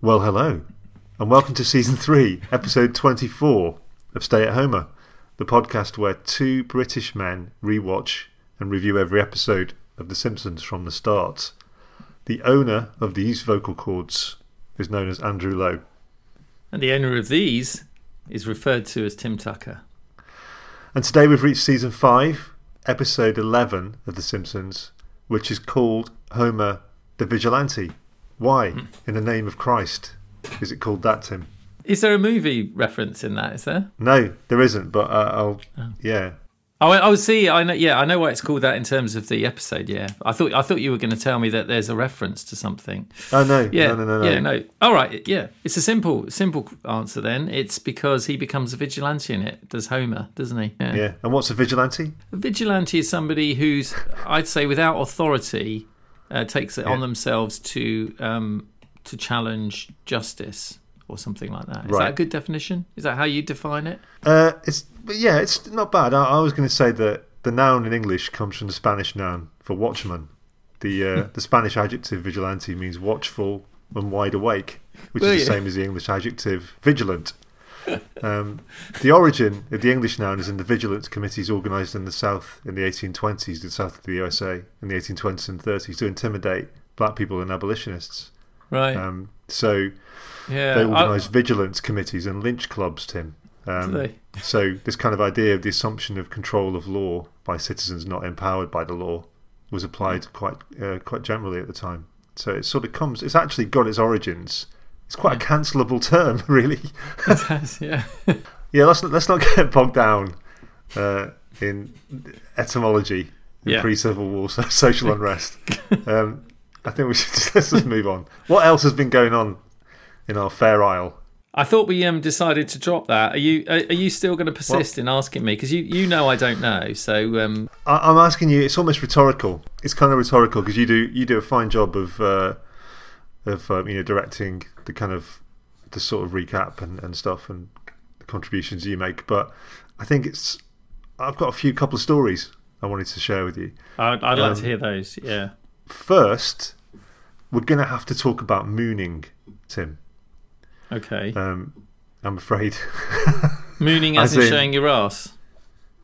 Well, hello, and welcome to season three, episode 24 of Stay at Homer, the podcast where two British men rewatch and review every episode of The Simpsons from the start. The owner of these vocal cords is known as Andrew Lowe. And the owner of these is referred to as Tim Tucker. And today we've reached season five, episode 11 of The Simpsons, which is called Homer the Vigilante. Why, in the name of Christ, is it called that, Tim? Is there a movie reference in that? Is there? No, there isn't, but uh, I'll. Yeah. Oh, I, I see. I know. Yeah, I know why it's called that in terms of the episode. Yeah, I thought I thought you were going to tell me that there's a reference to something. Oh, no. Yeah, No, no, no, no. yeah, no. All right, yeah. It's a simple, simple answer. Then it's because he becomes a vigilante in it. Does Homer, doesn't he? Yeah. And what's a vigilante? A vigilante is somebody who's, I'd say, without authority, uh, takes it on themselves to um, to challenge justice or something like that. Is Right. that a good definition? Is that how you define it? Uh, it's but yeah, it's not bad. I, I was going to say that the noun in English comes from the Spanish noun for watchman. The uh, the Spanish adjective vigilante means watchful and wide awake, which Will is you? the same as the English adjective vigilant. Um, the origin of the English noun is in the vigilance committees organised in the South in the 1820s, the South of the USA, in the 1820s and 30s to intimidate black people and abolitionists. Right. Um, so yeah. they organised vigilance committees and lynch clubs, Tim. Um, so this kind of idea of the assumption of control of law by citizens not empowered by the law was applied quite uh, quite generally at the time. So it sort of comes. It's actually got its origins. It's quite a cancelable term, really. yeah. yeah, let's let's not get bogged down uh, in etymology in Yeah. pre-civil war so- social unrest. um, I think we should just, let's just move on. What else has been going on in our Fair Isle? I thought we um decided to drop that. Are you are, are you still going to persist in asking me? Because you you know I don't know. So um I, I'm asking you. It's almost rhetorical. It's kind of rhetorical because you do you do a fine job of uh, of um, you know directing the kind of the sort of recap and, and stuff and the contributions you make. But I think it's I've got a few couple of stories I wanted to share with you. I'd, I'd like Um, to hear those. Yeah. First, we're going to have to talk about mooning, Tim. Okay. Um, I'm afraid. Mooning as, as in in- showing your ass.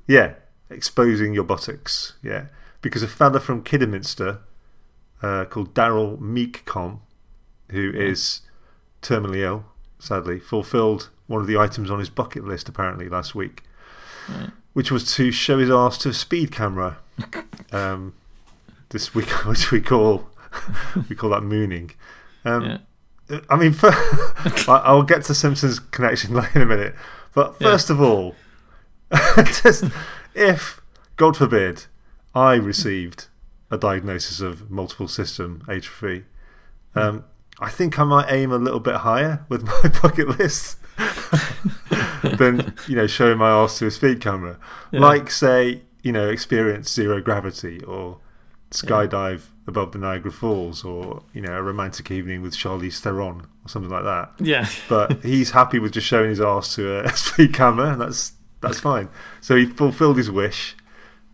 Yeah, exposing your buttocks. Yeah, because a fella from Kidderminster uh, called Daryl Meekcom, who is terminally ill, sadly, fulfilled one of the items on his bucket list apparently last week, which was to show his ass to a speed camera. um, this week, which we call we call that mooning. Um, Yeah. I mean, for, I'll get to Simpsons connection in a minute, but Yeah. first of all, just if God forbid I received a diagnosis of multiple system atrophy, um, I think I might aim a little bit higher with my bucket list than you know showing my arse to a speed camera. Like say you know experience zero gravity or skydive above the Niagara Falls or you know a romantic evening with Charlize Theron or something like that Yeah. but he's happy with just showing his arse to a speed camera, and that's that's fine. So he fulfilled his wish,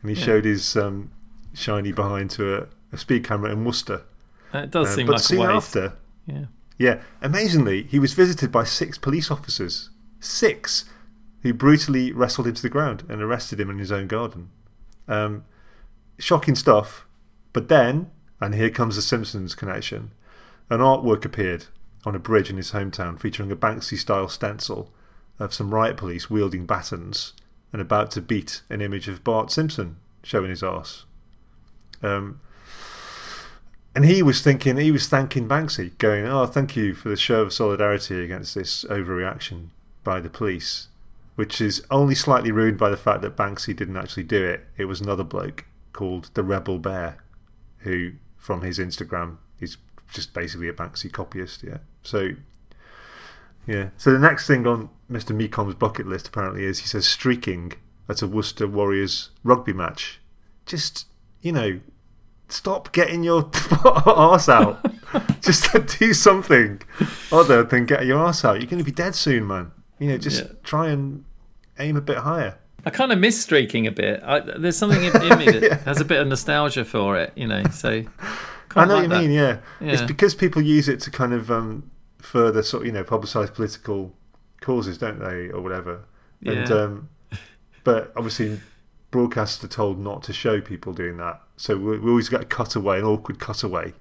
and he showed his um, shiny behind to a, a speed camera in Worcester. That does Uh, seem but like a soon waste. after, Yeah. yeah, amazingly, he was visited by six police officers, six, who brutally wrestled him to the ground and arrested him in his own garden. Um, shocking stuff. But then, and here comes the Simpsons connection, an artwork appeared on a bridge in his hometown featuring a Banksy style stencil of some riot police wielding batons and about to beat an image of Bart Simpson showing his arse. Um, and he was thinking, he was thanking Banksy, going, "Oh, thank you for the show of solidarity against this overreaction by the police," which is only slightly ruined by the fact that Banksy didn't actually do it. It was another bloke called the Rebel Bear, who, from his Instagram, is just basically a Banksy copyist. Yeah, so yeah. So the next thing on Mr. Meekom's bucket list apparently is he says streaking at a Worcester Warriors rugby match. Just you know, stop getting your arse out. Just do something other than get your arse out. You're going to be dead soon, man. You know, just Yeah. try and aim a bit higher. I kind of miss streaking a bit. I, there's something in, in me that has a bit of nostalgia for it, you know. So I know like what that. you mean. Yeah. it's because people use it to kind of um, further sort of, you know publicise political causes, don't they, or whatever. And Yeah. um, but obviously, broadcasts are told not to show people doing that, so we, we always get a cutaway, an awkward cutaway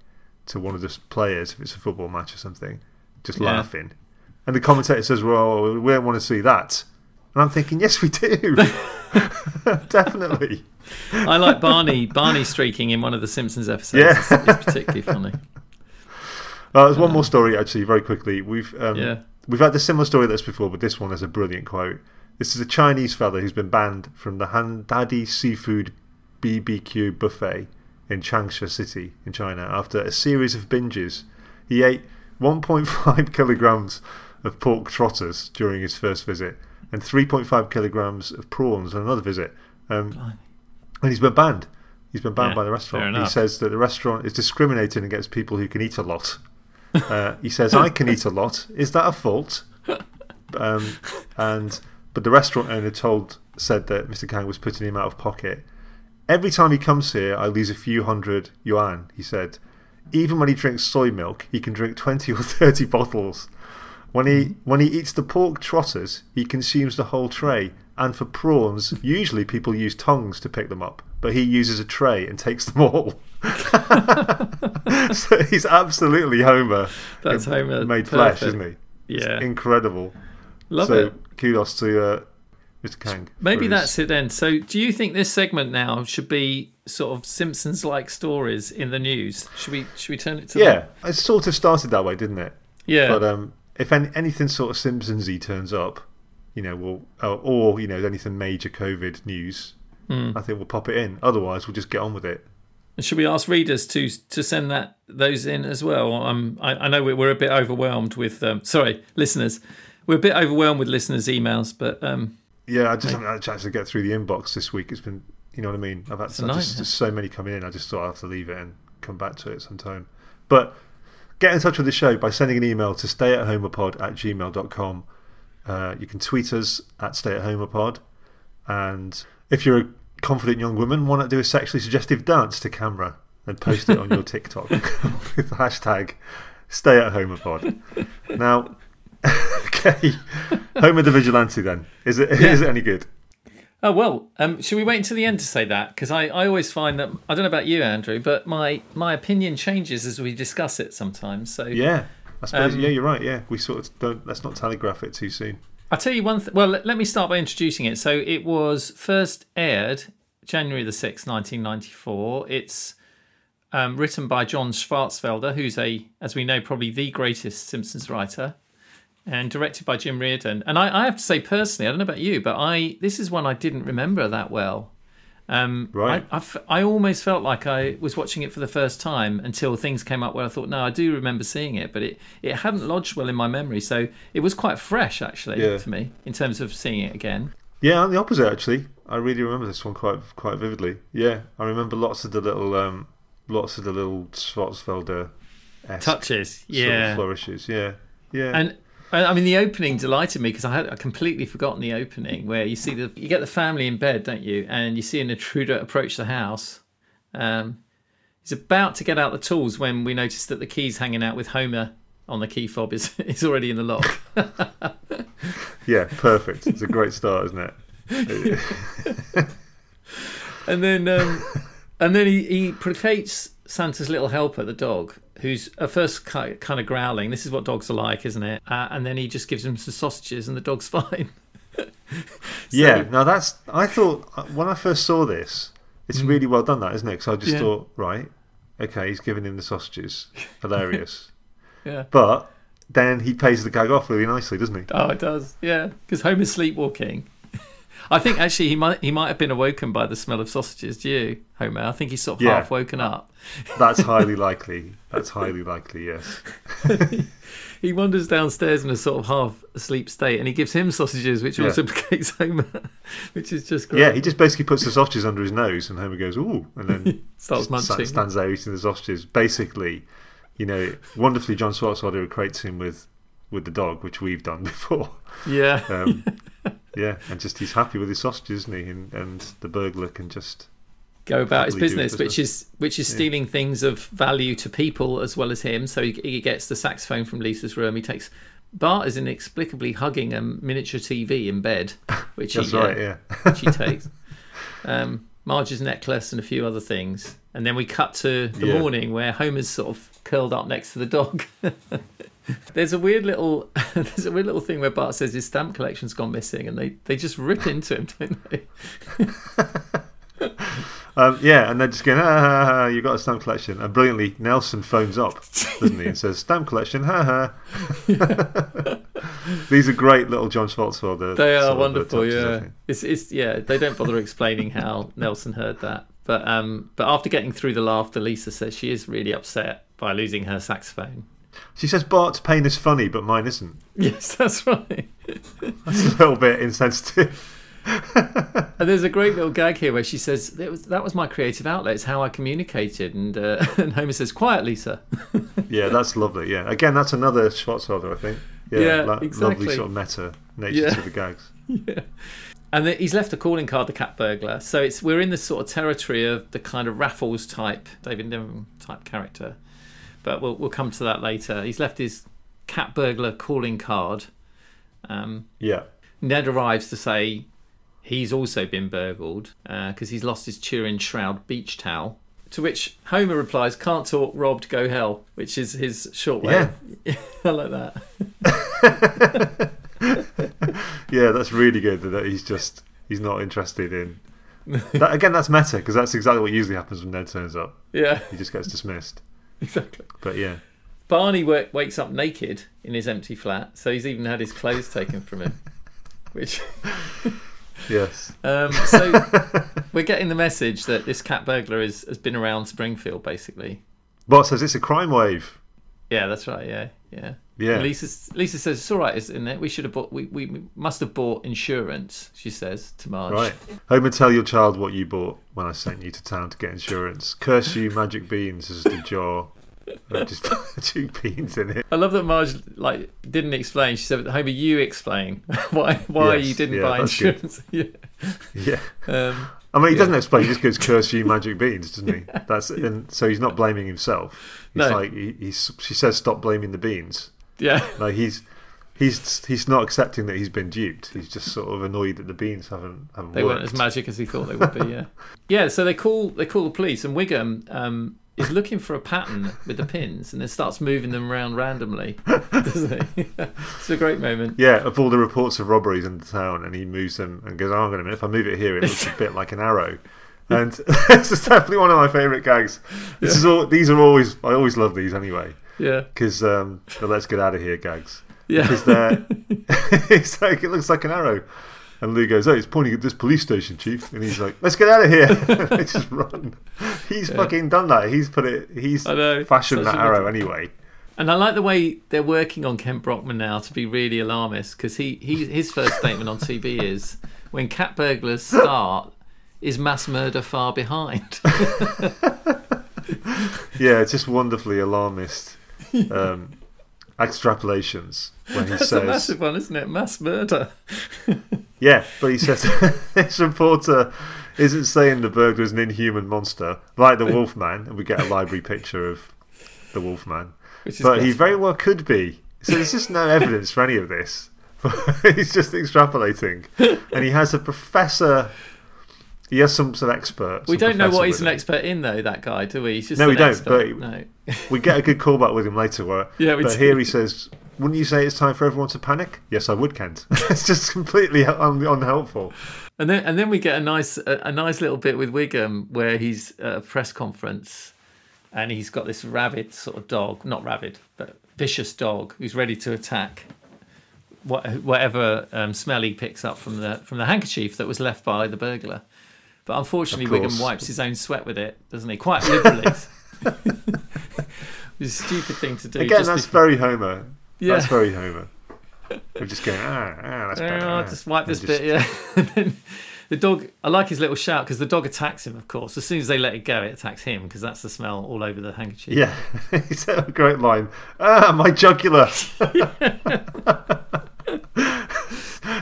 to one of the players if it's a football match or something, just Yeah. laughing. And the commentator says, "Well, we don't want to see that." And I'm thinking, "Yes, we do, definitely." I like Barney Barney streaking in one of the Simpsons episodes. Yeah. It's, it's particularly funny. Uh, there's one more story actually, very quickly. We've um, Yeah. we've had a similar story this before, but this one has a brilliant quote. This is a Chinese fella who's been banned from the Handadi Seafood BBQ buffet in Changsha City in China after a series of binges. He ate 1.5 kilograms of pork trotters during his first visit and 3.5 kilograms of prawns on another visit. Um, and he's been banned. He's been banned Yeah, by the restaurant. He says that the restaurant is discriminating against people who can eat a lot. Uh, he says, "I can eat a lot. Is that a fault?" Um, and but the restaurant owner told said that Mr. Kang was putting him out of pocket. Every time he comes here, I lose a few hundred yuan. He said, even when he drinks soy milk, he can drink twenty or thirty bottles. When he mm-hmm. when he eats the pork trotters, he consumes the whole tray. And for prawns, usually people use tongues to pick them up, but he uses a tray and takes them all. so he's absolutely Homer. That's Homer. made flesh, isn't he? It's Yeah. incredible. Love so it. Kudos to uh, Mr. Kang. Maybe that's it then. So, do you think this segment now should be sort of Simpsons-like stories in the news? Should we should we turn it to Yeah, it sort of started that way, didn't it? yeah But um, if any, anything sort of Simpsonsy turns up, you know, we'll uh, or you know anything major COVID news, Hmm. I think we'll pop it in. Otherwise, we'll just get on with it. And should we ask readers to to send that those in as well? Um, I, I know we're, we're a bit overwhelmed with um, sorry listeners, we're a bit overwhelmed with listeners' emails, but um, Yeah, I just haven't had a chance to get through the inbox this week. It's been, you know what I mean. I've had just, nightmare. so many coming in. I just thought I have to leave it and come back to it sometime. But get in touch with the show by sending an email to stayathomeapod at gmail.com. Uh, you can tweet us at stayathomeapod. And if you're a confident young woman, why not do a sexually suggestive dance to camera and post it on your TikTok with the hashtag stayathomeapod. Now, okay, Homer the Vigilante then. Is it, is it any good? oh well, um, should we wait until the end to say that? Because I, I always find that I don't know about you, Andrew, but my my opinion changes as we discuss it sometimes. So Yeah, I suppose. Um, yeah, you're right. Yeah, we sort of don't. Let's not telegraph it too soon. I'll tell you one. thing. well, let, let me start by introducing it. So it was first aired January the sixth, nineteen ninety four. It's um, written by John Swartzwelder, who's a, as we know, probably the greatest Simpsons writer, and directed by Jim Reardon. And I, I have to say personally, I don't know about you, but I this is one I didn't remember that well. Um, Right. I, I f- I almost felt like I was watching it for the first time until things came up where I thought, no, I do remember seeing it, but it, it hadn't lodged well in my memory. So it was quite fresh, actually, Yeah. for me in terms of seeing it again. Yeah, I'm the opposite actually. I really remember this one quite quite vividly. Yeah, I remember lots of the little um, lots of the little Swartzwelder Touches, sort yeah. of flourishes. Yeah, yeah. And I mean, the opening delighted me because I had I completely forgotten the opening where you see the you get the family in bed, don't you? And you see an intruder approach the house. Um, he's about to get out the tools when we notice that the key's hanging out with Homer on the key fob is is already in the lock. yeah, perfect. It's a great start, isn't it? and then um, and then he, he placates Santa's little helper, the dog, who's at first kind of growling. This is what dogs are like, isn't it? Uh, and then he just gives him some sausages, and the dog's fine. yeah. Now that's. I thought uh, when I first saw this, it's really well done. That isn't it? Because I just. Yeah. thought, right, okay, he's giving him the sausages. Hilarious. yeah. but then he pays the gag off really nicely, doesn't he? Oh, it does. Yeah, because Homer's sleepwalking. I think actually he might he might have been awoken by the smell of sausages. Do you, Homer? I think he's sort of Yeah. half woken up. That's highly likely. That's highly likely. Yes. He wanders downstairs in a sort of half asleep state, and he gives him sausages, which Yeah. also placates Homer, which is just great. Yeah, he just basically puts the sausages under his nose, and Homer goes, "Ooh," and then Starts munching. stands there eating the sausages. Basically, you know, wonderfully, John Swartzwelder equates him with with the dog, which we've done before. Yeah, Um, yeah, and just he's happy with his sausages, isn't he? And, and the burglar can just go about his his business, which is which is stealing things of value to people as well as him. So he, he gets the saxophone from Lisa's room. He takes Bart is inexplicably hugging a miniature TV in bed, which That's he right, uh, yeah. which he takes. Um, Marge's necklace and a few other things, and then we cut to the Yeah. morning where Homer's sort of curled up next to the dog. there's a weird little there's a weird little thing where Bart says his stamp collection's gone missing, and they they just rip into him, don't they? Um, yeah, and they're just going, ha, ha, ha, you got a stamp collection. And brilliantly, Nelson phones up, doesn't he, and says, stamp collection, ha ha. These are great little John Swartzwelder. They are wonderful, touches, yeah. It's, it's yeah. They don't bother explaining how Nelson heard that, but um, but after getting through the laughter, Lisa says she is really upset by losing her saxophone. She says Bart's pain is funny, but mine isn't. Yes, that's right. That's a little bit insensitive. And there's a great little gag here where she says that was, that was my creative outlet. It's how I communicated, and uh, and Homer says, "Quiet, Lisa." Yeah, that's lovely. Yeah, again, that's another Swartzwelder, I think. Yeah, Yeah, lovely exactly. sort of meta nature Yeah. to the gags. yeah. And the, he's left a calling card, the cat burglar. So it's we're in this sort of territory of the kind of Raffles type, David Niven type character. But we'll we'll come to that later. He's left his cat burglar calling card. Um, Yeah, Ned arrives to say he's also been burgled because he's lost his Turin Shroud beach towel. To which Homer replies, "Can't talk, robbed, go hell," which is his short way. Yeah. I like that. yeah, that's really good. That he's just he's not interested in. That, again, that's meta because that's exactly what usually happens when Ned turns up. Yeah, He just gets dismissed. exactly. But yeah, Barney wa- wakes up naked in his empty flat, so he's even had his clothes taken from him. Which, yes, um, so we're getting the message that this cat burglar is, has been around Springfield, basically. Bart says it's a crime wave. Yeah, that's right. Yeah, yeah. Yeah, Lisa, Lisa says it's all right, isn't it? We should have bought. We, we must have bought insurance. She says to Marge. right. Homer, tell your child what you bought when I sent you to town to get insurance. Curse you, magic beans, as the jar. Just two beans in it. I love that Marge like didn't explain. She said, "Homer, you explain why why Yes, you didn't yeah, buy insurance." yeah. Yeah. Um, I mean, he Yeah. doesn't explain. He just goes, "Curse you, magic beans," doesn't he? That's and so he's not blaming himself. He's No. like he, he's. She says, "Stop blaming the beans." yeah. Like he's he's he's not accepting that he's been duped. He's just sort of annoyed that the beans haven't haven't They worked. weren't as magic as he thought they would be. Yeah, yeah. So they call they call the police, and Wiggum um, is looking for a pattern with the pins, and then starts moving them around randomly. Doesn't he? it's a great moment. Yeah, of all the reports of robberies in the town, and he moves them and goes, "Oh, on a minute. If I move it here, it looks a bit like an arrow." And this is definitely one of my favourite gags. This is all. These are always. I always love these anyway Yeah, because um, the "Let's get out of here" gags. yeah. Because they're. it's like it looks like an arrow. And Lou goes, "Oh, he's pointing at this police station, chief." And he's like, "Let's get out of here!" they just run. He's fucking done that. He's put it. He's know. fashioned that arrow good- anyway. And I like the way they're working on Kent Brockman now to be really alarmist because he, he his first statement on TV is when cat burglars start is mass murder far behind. Yeah, it's just wonderfully alarmist um, extrapolations when he That's a says, massive one, isn't it? Mass murder. "Yeah," but he says this reporter isn't saying the burglar is an inhuman monster like the Wolfman, and we get a library picture of the Wolfman. But he very well could be. So there's just no evidence for any of this. He's just extrapolating, and he has a professor. He has some sort of expert. We don't know what he's an him. expert in, though. That guy, do we? He's just No, we don't, expert. but- no. We get a good callback with him later. Where, Yeah, we but do. here he says, "Wouldn't you say it's time for everyone to panic?" Yes, I would, Kent. it's just completely un- unhelpful. And then and then we get a nice a, a nice little bit with Wiggum where he's at a press conference and he's got this rabid sort of dog, not rabid, but vicious dog who's ready to attack what, whatever um, smell he picks up from the from the handkerchief that was left by the burglar. But unfortunately. Wiggum wipes his own sweat with it, doesn't he? Quite liberally. it's a stupid thing to do. Again, just that's before- very Homer. Yeah. That's very Homer. We're just going, ah, ah, that's better. Oh, ah." just wipe this And bit, yeah. The dog, I like his little shout because the dog attacks him, of course. As soon as they let it go, it attacks him because that's the smell all over the handkerchief. Yeah, he said a great line. Ah, my jugular.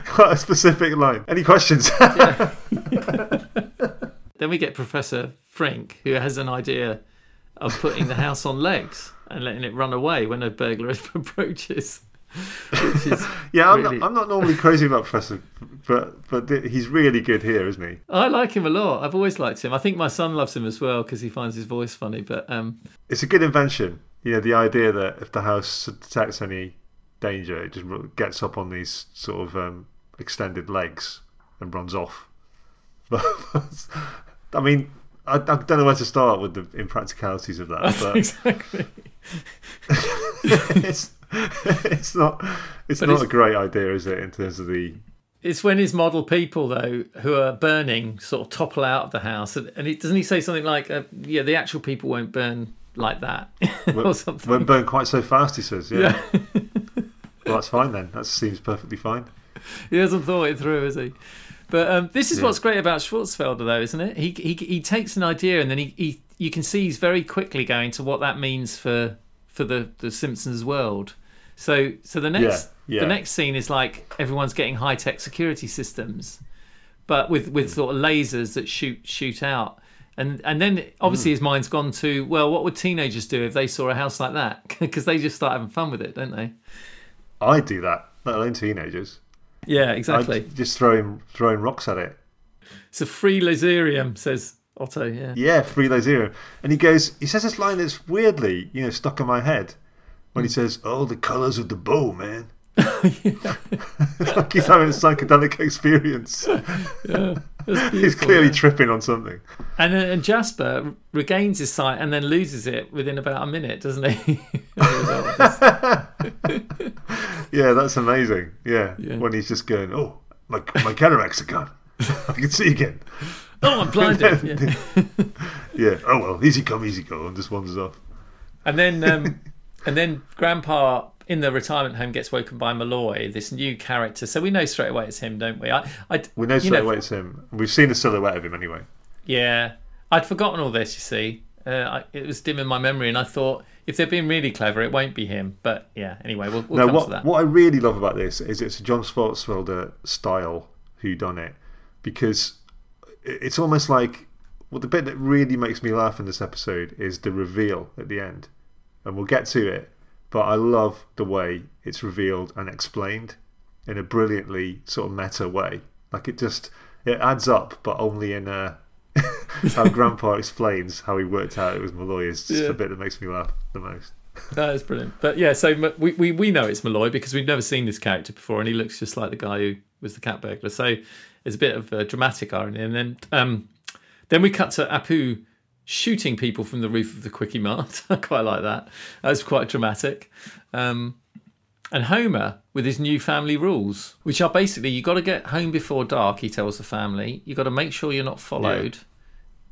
Quite a specific line. Any questions? Then then we get Professor Frink, who has an idea of putting the house on legs and letting it run away when a burglar approaches. Yeah, I'm, really- not, I'm not normally crazy about Professor, but but th- he's really good here, isn't he? I like him a lot. I've always liked him. I think my son loves him as well because he finds his voice funny. But um, It's a good invention. You know, the idea that if the house detects any danger, it just gets up on these sort of um, extended legs and runs off. I mean, I, I don't know where to start with the impracticalities of that, but exactly. it's it's not it's But not it's- a great idea, is it? In terms of the It's when his model people though who are burning sort of topple out of the house, and, and it, doesn't he say something like, uh, "Yeah, the actual people won't burn like that," or something? won't burn quite so fast. He says, "Yeah, yeah, well, that's fine then. That seems perfectly fine." he hasn't thought it through, has he? But um, this is Yeah. what's great about Swartzwelder, though, isn't it? He he he takes an idea and then he, he you can see he's very quickly going to what that means for for the the Simpsons world. So so the next Yeah, yeah. the next scene is like everyone's getting high tech security systems, but with with sort of lasers that shoot shoot out. And and then obviously Hmm. his mind's gone to well, what would teenagers do if they saw a house like that? Because they just start having fun with it, don't they? I do that, let alone teenagers. Yeah, exactly. just throwing throwing rocks at it. It's a free laserium, says Otto. Yeah. Yeah, free zero. And he goes, he says this line that's weirdly, you know, stuck in my head when he says, "Oh, the colours of the bow, man." like he's having a psychedelic experience. That's he's clearly yeah. tripping on something. And, uh, and Jasper regains his sight and then loses it within about a minute, doesn't he? Yeah, that's amazing. Yeah, Yeah. when he's just going, "Oh, my my cataracts are gone. I can see again." oh, I'm blinded. Yeah. Yeah. Oh well, easy come, easy go, and just wanders off. And then, um, and then Grandpa in the retirement home gets woken by Malloy, this new character. So we know straight away it's him, don't we? I, I, We know straight away it's him. We've seen the silhouette of him anyway. Yeah, I'd forgotten all this. You see, uh, I, it was dim in my memory, and I thought if they're being really clever, it won't be him. But yeah, anyway, we'll, we'll Now, come to what that. what I really love about this is it's a John Swartzwelder style who done it because it's almost like well, the bit that really makes me laugh in this episode is the reveal at the end, and we'll get to it. But I love the way it's revealed and explained in a brilliantly sort of meta way. Like it just it adds up, but only in a how Grandpa explains how he worked out it was Malloy is just Yeah. the bit that makes me laugh the most. That is brilliant. But yeah, so we, we, we know it's Malloy because we've never seen this character before, and he looks just like the guy who was the cat burglar. So it's a bit of uh, dramatic irony. And then um, then we cut to Apu shooting people from the roof of the Kwik-E-Mart. I quite like that. That was quite dramatic. Um, and Homer with his new family rules, which are basically you got to get home before dark. He tells the family You've got to make sure you're not followed,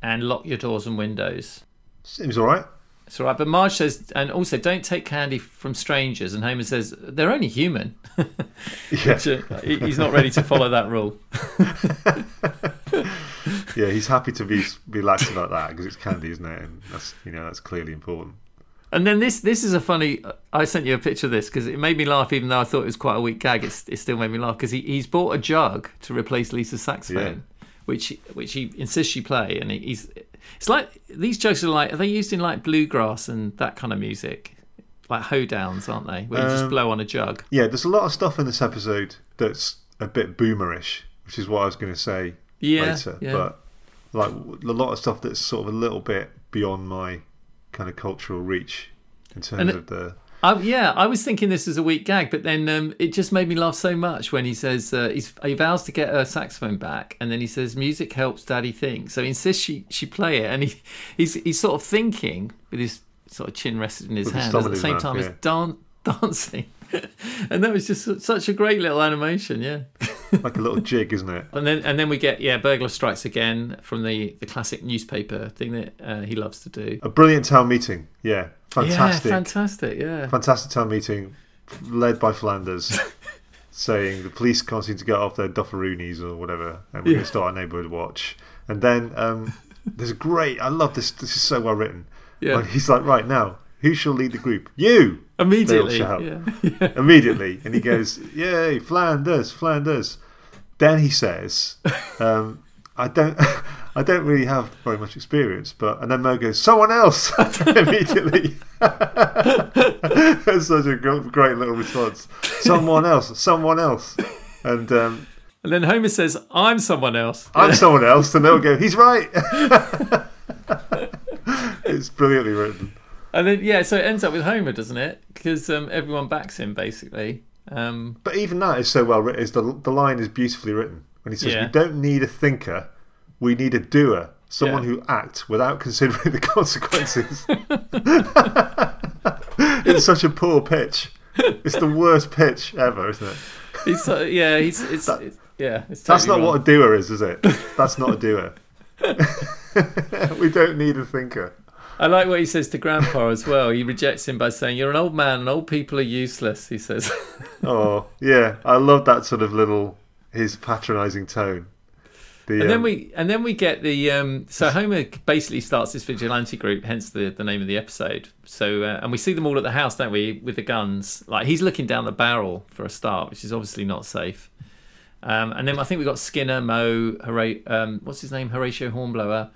and lock your doors and windows. Seems all right. It's all right. But Marge says, and also don't take candy from strangers. And Homer says, they're only human. Yeah. Which, uh, He's not ready to follow that rule. Yeah, he's happy to be lax about that because it's candy, isn't it? And that's you know that's clearly important. And then this this is a funny. I sent you a picture of this because it made me laugh, even though I thought it was quite a weak gag. It's, it still made me laugh because he, he's bought a jug to replace Lisa's saxophone, which which he insists she play. And he's it's like these jokes are like are they used in like bluegrass and that kind of music, like hoedowns, aren't they? Where you just Um, blow on a jug. Yeah, there's a lot of stuff in this episode that's a bit boomerish, which is what I was going to say Yeah, later. yeah. But like a lot of stuff that's sort of a little bit beyond my kind of cultural reach in terms it- of the. I, yeah, I was thinking this was a weak gag, but then um, it just made me laugh so much when he says uh, he's, he vows to get her saxophone back, and then he says music helps Daddy think. So he insists she she play it, and he he's he's sort of thinking with his sort of chin rested in his With hand at the same mouth, time yeah. as dan- dancing, and that was just such a great little animation. Yeah, like a little jig, isn't it? and then and then we get yeah, burglar strikes again from the the classic newspaper thing that uh, he loves to do. A brilliant town meeting. Yeah, fantastic. Yeah, fantastic. Yeah. fantastic town meeting led by Flanders saying the police can't seem to get off their dufferoonies or whatever and we're Yeah. going to start a neighbourhood watch and then um, there's a great I love this this is so well written Yeah. Like, he's like right now who shall lead the group you Immediately. Yeah. yeah. immediately and he goes yay Flanders Flanders then he says um, I don't, I don't really have very much experience, but and then Moe goes, someone else immediately. it's such a great little response. Someone else, someone else, and um, And then Homer says, "I'm someone else." I'm someone else, and they'll go, he's right. it's brilliantly written. And then yeah, so it ends up with Homer, doesn't it? Because um, everyone backs him basically. Um, But even that is so well written. Is the the line is beautifully written when he says, Yeah. "We don't need a thinker, we need a doer, someone Yeah. who acts without considering the consequences." it's such a poor pitch. It's the worst pitch ever, isn't it? he's so, yeah, he's it's, it's yeah, it's That's not wrong. what a doer is, is it? That's not a doer. we don't need a thinker. I like what he says to Grandpa as well. He rejects him by saying, "You're an old man, and old people are useless." He says. Oh yeah, I love that sort of little his patronising tone. The, And then um, we and then we get the um, so Homer basically starts this vigilante group, hence the, the name of the episode. So uh, and we see them all at the house, don't we, with the guns? Like he's looking down the barrel for a start, which is obviously not safe. Um, and then I think we got Skinner, Moe, Hora- um, what's his name, Horatio Hornblower,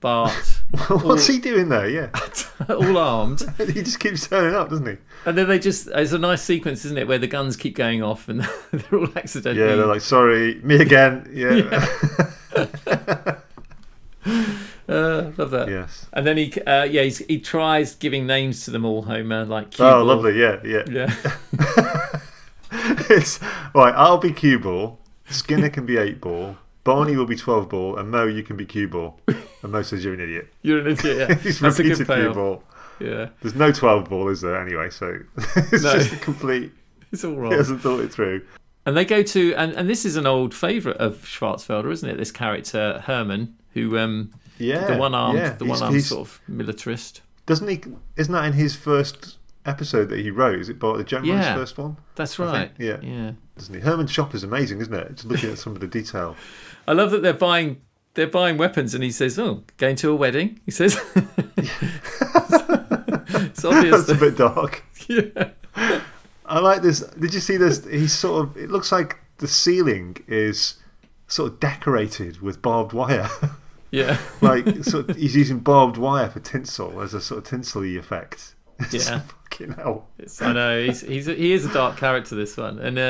Bart, What's he doing there? Yeah, all armed. he just keeps turning up, doesn't he? And then they just it's a nice sequence, isn't it, where the guns keep going off and they're all accidentally. Yeah, they're like, sorry, me again. Yeah. uh, love that. yes. And then he, uh, yeah, he's, he tries giving names to them all, Homer, like cue Oh, ball. lovely. Yeah, yeah. Yeah, it's right. I'll be cue ball. Skinner can be eight ball. Barney will be twelve ball, and Moe, you can be cue ball. And Moe says you're an idiot. you're an idiot. Yeah. He's That's a good repeated cue ball. Yeah, There's no twelve ball, is there? Anyway, so it's No. just a complete. it's all wrong. He hasn't thought it through. And they go to, and, and this is an old favourite of Swartzwelder, isn't it? This character Herman, who um, Yeah, the one armed, yeah. the one armed sort of militarist. Doesn't he? Isn't that in his first episode that he wrote? Is it Bart the General's Yeah. first one? That's right. think, yeah. yeah. Doesn't he? Herman Shop is amazing, isn't it? Just looking at some of the detail. I love that they're buying they're buying weapons, and he says, "Oh, going to a wedding." He says, "It's obvious." That's a bit dark. yeah. I like this. Did you see this? He's sort of. It looks like the ceiling is sort of decorated with barbed wire. Yeah. like sort of, he's using barbed wire for tinsel as a sort of tinsel-y effect. Yeah. fucking hell. It's, I know he's he's he is a dark character this one, and uh,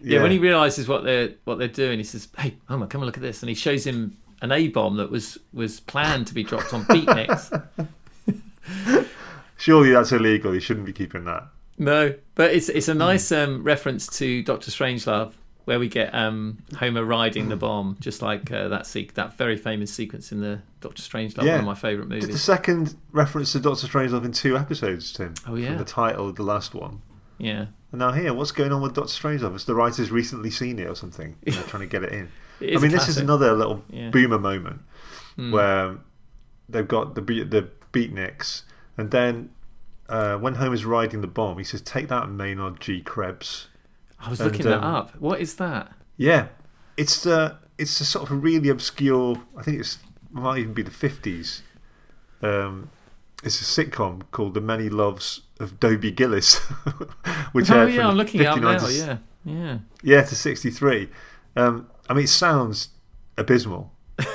yeah, Yeah. when he realizes what they're what they're doing, he says, "Hey, Homer, come and look at this," and he shows him an A bomb that was was planned to be dropped on beatniks. Surely that's illegal. He shouldn't be keeping that. no, but it's it's a nice um, reference to Doctor Strangelove, where we get um, Homer riding the bomb, just like uh, that se- that very famous sequence in the Doctor Strangelove, Yeah. one of my favourite movies. Did the second reference to Doctor Strange Strangelove in two episodes, Tim? Oh, yeah. From the title of the last one. Yeah, And now here, what's going on with Doctor Strangelove? Has the writers recently seen it or something? They're trying to get it in. It I mean, this is another little Yeah. boomer moment Hmm. where they've got the beat, the beatniks, and then uh, when Homer's riding the bomb, he says, "Take that, Maynard G. Krebs." I was and, looking that um, up. What is that? Yeah, it's uh, it's a sort of a really obscure. I think it's it might even be the fifties. Um, it's a sitcom called The Many Loves of Dobie Gillis, which oh aired yeah, from I'm looking it up 59 now. to- Yeah, yeah. yeah, to 63. Um, I mean, it sounds abysmal,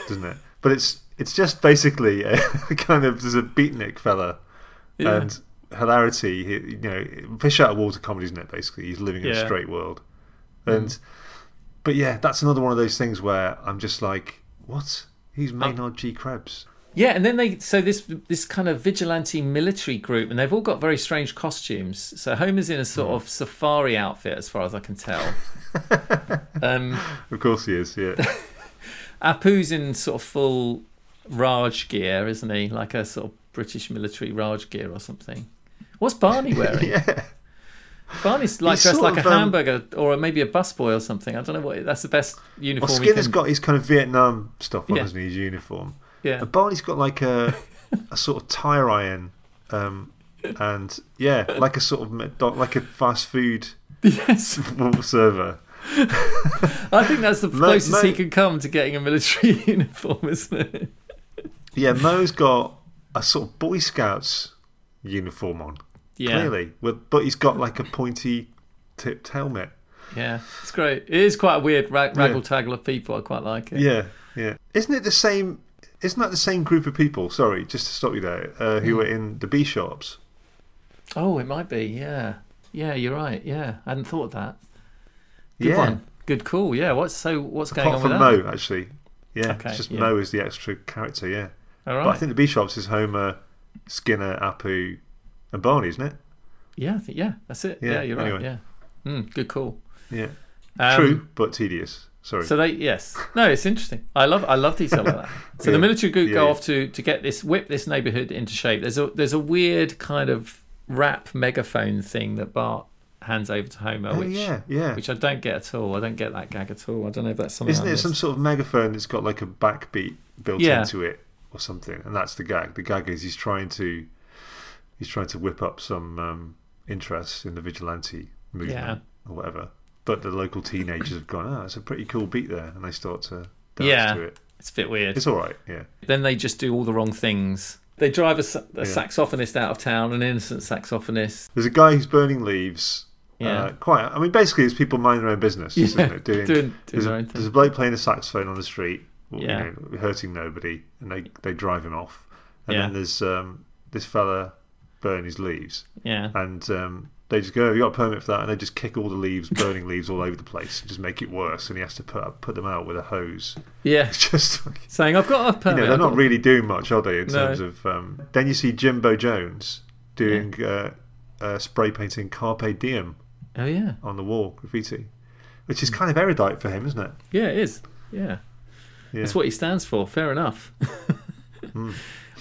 doesn't it? But it's it's just basically a kind of there's a beatnik fella Yeah. and hilarity. he- You know, fish out of water comedy, isn't it? Basically, he's living in Yeah. a straight world, and but yeah, that's another one of those things where I'm just like, what? He's Maynard G. Krebs. Yeah, and then they so this this kind of vigilante military group, and they've all got very strange costumes. So Homer's in a sort Hmm. of safari outfit, as far as I can tell. um, Of course, he is. Yeah, Apu's in sort of full Raj gear, isn't he? Like a sort of British military Raj gear or something. What's Barney wearing? yeah. Barney's like He's dressed like of, a um, hamburger or maybe a busboy or something. I don't know what. That's the best uniform. we Skinner's can- got his kind of Vietnam stuff on, Yeah. hasn't he? His uniform. yeah. And Barney's got like a a sort of tire iron, um, and yeah, like a sort of like a fast food Yes, server. I think that's the Moe- closest he can come to getting a military uniform, isn't it? Yeah, Moe's got a sort of Boy Scouts uniform on, Yeah, clearly, with, but he's got like a pointy tipped helmet. yeah, it's great. It is quite a weird rag- raggle taggle of people. I quite like it. Yeah, Yeah. Isn't it the same? Isn't that the same group of people? Sorry, just to stop you there. Uh, who Hmm. were in the Be Sharps? Oh, it might be. Yeah, yeah, you're right. Yeah, I hadn't thought of that. Good yeah. one. Good call. Yeah. What's so? What's going on from with that? Moe, actually. Yeah. Okay, it's just yeah. Moe is the extra character. Yeah. All But I think the Be Sharps is Homer, Skinner, Apu, and Barney, isn't it? Yeah. I think, yeah. That's it. Yeah, Yeah. you're anyway. right. Yeah. Mm, good call. Yeah. Um, True, but tedious. Sorry. So they yes no it's interesting I love I love detail like that so Yeah. the military group Yeah, go off to to get this whip this neighborhood into shape there's a there's a weird kind of rap megaphone thing that Bart hands over to Homer oh which yeah, yeah. which I don't get at all I don't get that gag at all I don't know if that's something Isn't it some sort of megaphone that's got like a backbeat built Yeah. into it or something? And that's the gag. The gag is he's trying to he's trying to whip up some um, interest in the vigilante movement Yeah. or whatever. But the local teenagers have gone, oh, it's a pretty cool beat there, and they start to dance Yeah. to it. it's a bit weird It's all right, yeah. then they just do all the wrong things they drive a, a Yeah. saxophonist out of town an innocent saxophonist There's a guy who's burning leaves. Yeah. Uh, quite. I mean, basically, it's people minding their own business, Yeah, isn't it? Doing, doing- doing there's, their a, own thing. there's a bloke playing a saxophone on the street, you Yeah. know, hurting nobody, and they, they drive him off. And Yeah. then there's um, this fella burning his leaves, yeah and um, they just go, "You got a permit for that?" And they just kick all the leaves, burning leaves all over the place, and just make it worse. And he has to put up, put them out with a hose. yeah It's just like, saying I've got a permit." you know, they're I've not got- really doing much, are they? In No. terms of um, then you see Jimbo Jones doing uh, uh, spray painting "Carpe Diem" oh yeah on the wall, graffiti, which is kind of erudite for him, isn't it? yeah it is yeah Yeah. That's what he stands for. Fair enough.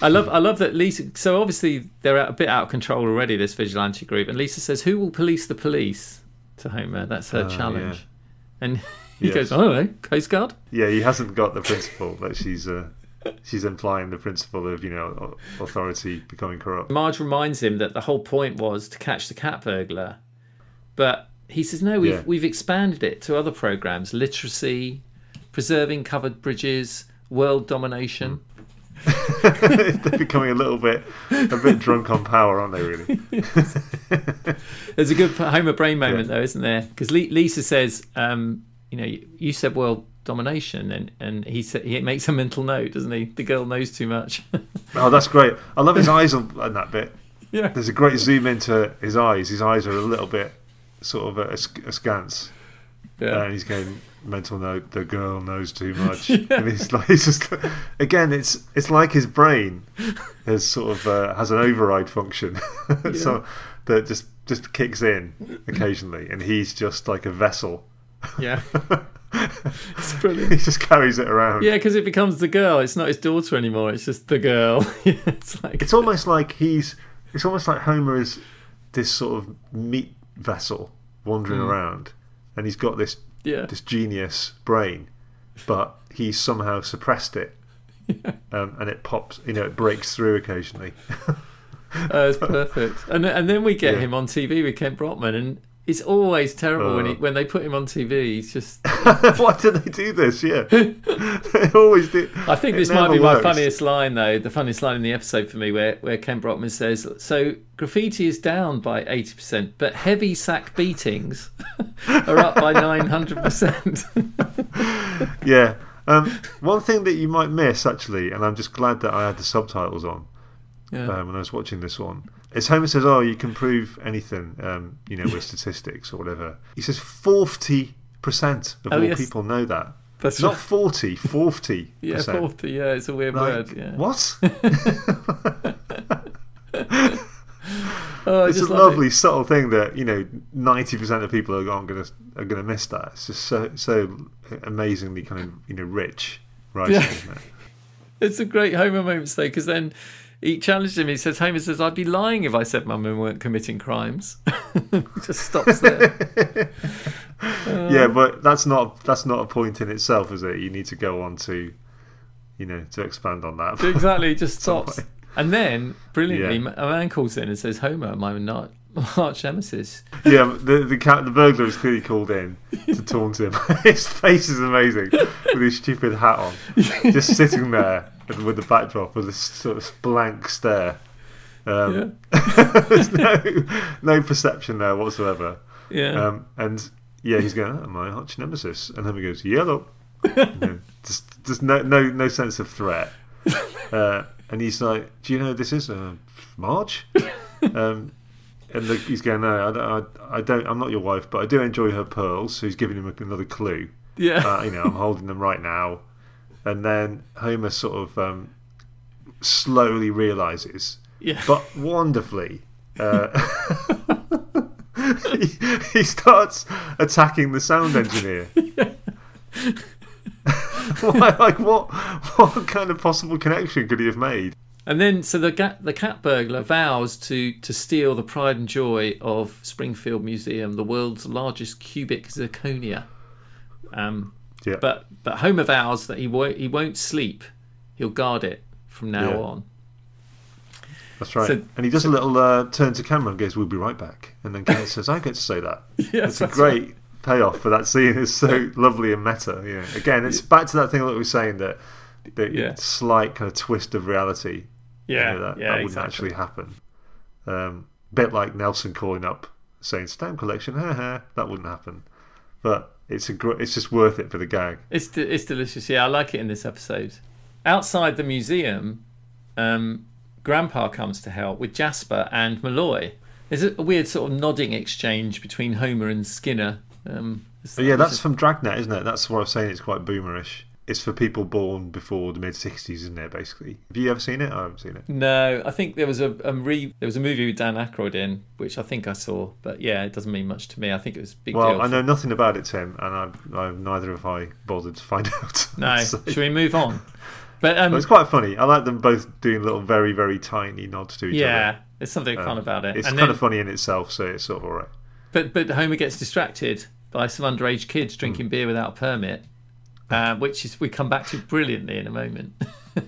I love, I love that Lisa. So obviously they're a bit out of control already. This vigilante group, and Lisa says, "Who will police the police?" To Homer, that's her Oh, challenge. yeah. And he Yes. goes, "I don't know, Coast Guard." Yeah, he hasn't got the principle that she's uh, she's implying the principle of you know authority becoming corrupt. Marge reminds him that the whole point was to catch the cat burglar, but he says, "No, we've Yeah. we've expanded it to other programs: literacy, preserving covered bridges, world domination." They're becoming a little bit a bit drunk on power, aren't they? Really? There's a good Homer brain moment Yeah. though, isn't there? Because Lisa says, um, "You know, you, said world domination," and and he sa- he makes a mental note, doesn't he? The girl knows too much. Oh, that's great. I love his eyes on, on that bit. yeah, There's a great zoom into his eyes. His eyes are a little bit sort of ask- askance. Yeah, and he's going mental note. The girl knows too much, and he's like, he's just again, it's it's like his brain has sort of uh, has an override function, so that just just kicks in occasionally, and he's just like a vessel. yeah. it's brilliant. he just carries it around. Yeah, because it becomes the girl. It's not his daughter anymore. It's just the girl. It's like It's almost like he's. It's almost like Homer is this sort of meat vessel wandering around, and he's got this yeah, this genius brain, but he's somehow suppressed it, um, and it pops. You know, it breaks through occasionally. uh, it's perfect. And and then we get Yeah. him on TV with Kent Brockman, and it's always terrible when he, Oh. when they put him on TV. He's just. Why do they do this? Yeah, they always do. I think this might be my works. funniest line, though. The funniest line in the episode for me, where where Kent Brockman says, "So graffiti is down by eighty percent, but heavy sack beatings are up by nine hundred percent." Yeah. Um, one thing that you might miss, actually, and I'm just glad that I had the subtitles on Yeah, um, when I was watching this one, is Homer says, "Oh, you can prove anything, um, you know, with statistics or whatever." He says forty percent of Oh, all yes. people know that. that's Not right. 40, 40 Yeah, forty. Yeah, it's a weird Like, word. Yeah. What? Oh, it's a just love it. lovely subtle thing that you know ninety percent of people are, going to are going to miss that. It's just so so amazingly kind of you know rich, right? Yeah. It? It's a great Homer moment though, because then he challenged him. He says, "Homer says I'd be lying if I said my men weren't committing crimes." Just stops there. yeah, but that's not that's not a point in itself, is it? You need to go on to, you know, to expand on that. exactly, just stops. And then, brilliantly, Yeah. a man calls in and says, "Homer, my not arch nemesis." yeah, the the cat, the burglar is clearly called in to taunt him. his face is amazing with his stupid hat on, just sitting there with the backdrop with this sort of blank stare. Um, there's no no perception there whatsoever. Yeah, Um, and yeah, he's going, oh, my arch nemesis. And then he goes, yellow. You know, just, just no, no, no sense of threat. Uh, and he's like, "Do you know who this is uh, Marge?" Um, and the, he's going, "No, I don't, I, I don't. I'm not your wife, but I do enjoy her pearls." So he's giving him another clue. Yeah. Uh, you know, I'm holding them right now. And then Homer sort of um, slowly realizes, yeah. but wonderfully, uh, he, he starts attacking the sound engineer. Why, like what? What kind of possible connection could he have made? And then, so the ga- the cat burglar vows to to steal the pride and joy of Springfield Museum, the world's largest cubic zirconia. Um, Yeah, but but Homer vows that he won't he won't sleep. He'll guard it from now Yeah. on. that's right. so- and he does a little uh, turn to camera and goes, "We'll be right back." And then Kenneth says, "I get to say that." Yes, it's a great payoff for that scene. It's so lovely and meta. Yeah. Again, it's back to that thing that we were saying that the Yeah. slight kind of twist of reality. you Yeah, know, that, yeah, that wouldn't exactly. actually happen. Um, bit like Nelson calling up saying stamp collection, haha, that wouldn't happen. But it's a gr- it's just worth it for the gag. It's de- it's delicious. Yeah, I like it in this episode. Outside the museum, um, Grandpa comes to help with Jasper and Malloy. There's a weird sort of nodding exchange between Homer and Skinner. Um, yeah, that's from Dragnet, isn't it? That's what I'm saying. It's quite boomerish. It's for people born before the mid '60s, isn't it? Basically, have you ever seen it? I haven't seen it. no. I think there was a, a re there was a movie with Dan Aykroyd in, which I think I saw. But yeah, it doesn't mean much to me. I think it was big Well, deal. I for- know nothing about it, Tim, and I, I neither have I bothered to find out. No, So- should we move on? But um, But it's quite funny. I like them both doing little, very, very tiny nods to each yeah, other. Yeah, there's something fun about it. It's and kind then, of funny in itself, so it's sort of alright. But but Homer gets distracted by some underage kids drinking beer without a permit, uh, which is we come back to brilliantly in a moment. but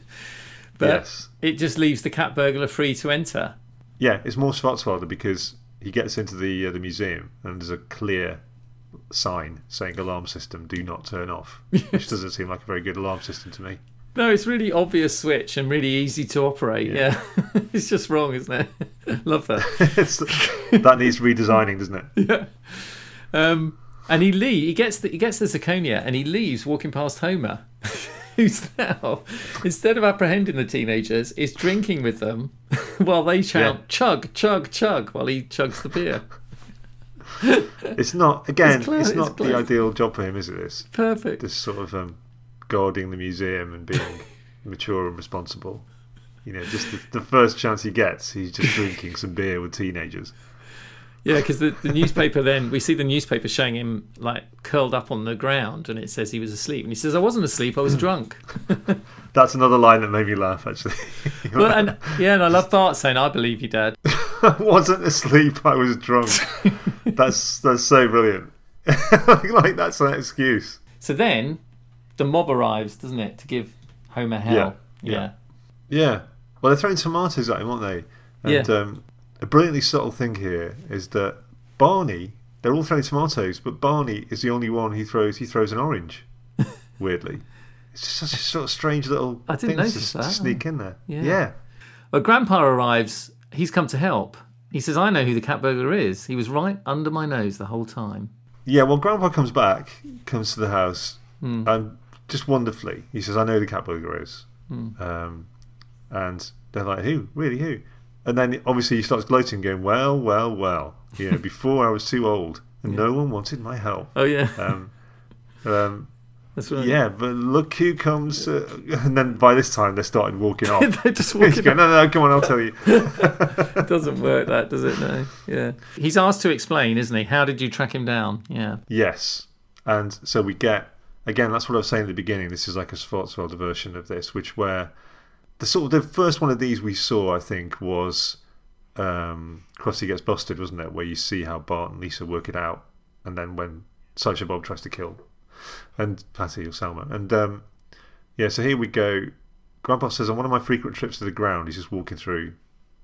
Yes. it just leaves the cat burglar free to enter. Yeah, it's more Swartzwelder because he gets into the uh, the museum and there's a clear sign saying alarm system do not turn off, which doesn't seem like a very good alarm system to me. No, it's really obvious switch and really easy to operate. Yeah, it's just wrong, isn't it? Love that. that needs redesigning, doesn't it? yeah. Um, and he leave. He gets the, he gets the zirconia and he leaves, walking past Homer, who's now instead of apprehending the teenagers, is drinking with them while they shout Yeah. "chug, chug, chug" while he chugs the beer. It's not again. It's It's, clever, it's not the ideal job for him, is it? This Perfect. this sort of um, guarding the museum and being mature and responsible. You know, just the, the first chance he gets, he's just drinking some beer with teenagers. Yeah, because the, the newspaper then we see the newspaper showing him like curled up on the ground, and it says he was asleep, and he says, "I wasn't asleep, I was drunk." That's another line that made me laugh. Actually, well, and yeah, and I love Bart saying, "I believe you, Dad." I wasn't asleep. I was drunk. that's that's so brilliant. like that's an excuse. So then, the mob arrives, doesn't it, to give Homer hell? Yeah, yeah. Yeah. Well, they're throwing tomatoes at him, aren't they? And Yeah. um, a brilliantly subtle thing here is that Barney, they're all throwing tomatoes, but Barney is the only one who throws. He throws an orange. Weirdly, it's just such a sort of strange little I didn't thing to, notice to that. sneak in there. Yeah. yeah. Well, Grandpa arrives. He's come to help. He says, "I know who the cat burglar is. He was right under my nose the whole time." Yeah, well, Grandpa comes back, comes to the house, Hmm. and just wonderfully, he says, "I know the cat burglar is," Hmm. um, and they're like, "Who? Really? Who?" And then obviously he starts gloating, going, "Well, well, well. You know, before I was too old, and no one wanted my help." Oh yeah, Um, um, that's right. yeah, but look who comes! Uh, and then by this time they're starting walking off. They're just walking. going, no, no, come on, I'll tell you. It doesn't work, that does it? No. Yeah. He's asked to explain, isn't he? How did you track him down? Yeah. Yes. And so we get again, that's what I was saying at the beginning. This is like a Swartzwelder version of this, which where the sort of the first one of these we saw, I think, was um Krusty gets busted, wasn't it? Where you see how Bart and Lisa work it out, and then when Sideshow Bob tries to kill and Patty or Selma. And um yeah, so here we go. Grandpa says on one of my frequent trips to the ground, he's just walking through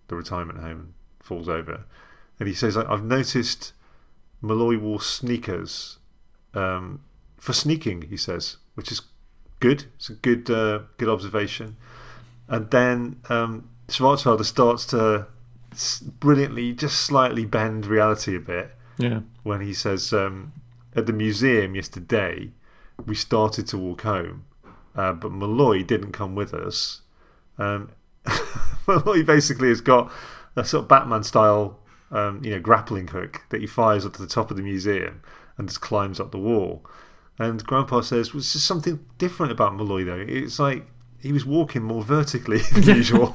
the retirement home and falls over. And he says, I've noticed Malloy wore sneakers um, for sneaking, he says, which is good. It's a good uh, good observation. And then um, Swartzwelder starts to brilliantly, just slightly bend reality a bit Yeah. when he says, um, At the museum yesterday, we started to walk home, uh, but Malloy didn't come with us. Um, Malloy basically has got a sort of Batman style, um, you know, grappling hook that he fires up to the top of the museum and just climbs up the wall. And Grandpa says, "Was well, something different about Malloy though? It's like he was walking more vertically than usual."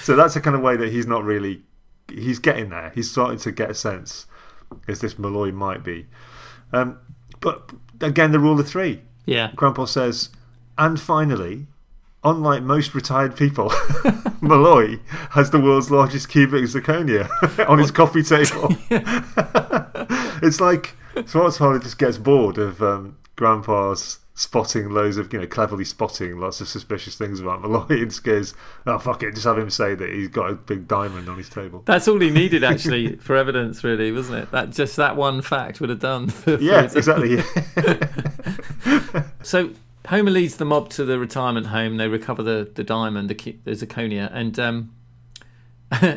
so that's the kind of way that he's not really. He's getting there. He's starting to get a sense as this Malloy might be. Um, but again, the rule of three. Yeah. Grandpa says, and finally, unlike most retired people, Malloy has the world's largest cubic zirconia on his coffee table. it's like Swartzwelder just gets bored of um, Grandpa's spotting loads of, you know, cleverly spotting lots of suspicious things about Malloy and goes, oh, fuck it, just have him say that he's got a big diamond on his table. That's all he needed, actually, for evidence, really, wasn't it? That Just that one fact would have done. For, yeah, exactly. so Homer leads the mob to the retirement home. They recover the, the diamond, the, the zirconia, and um,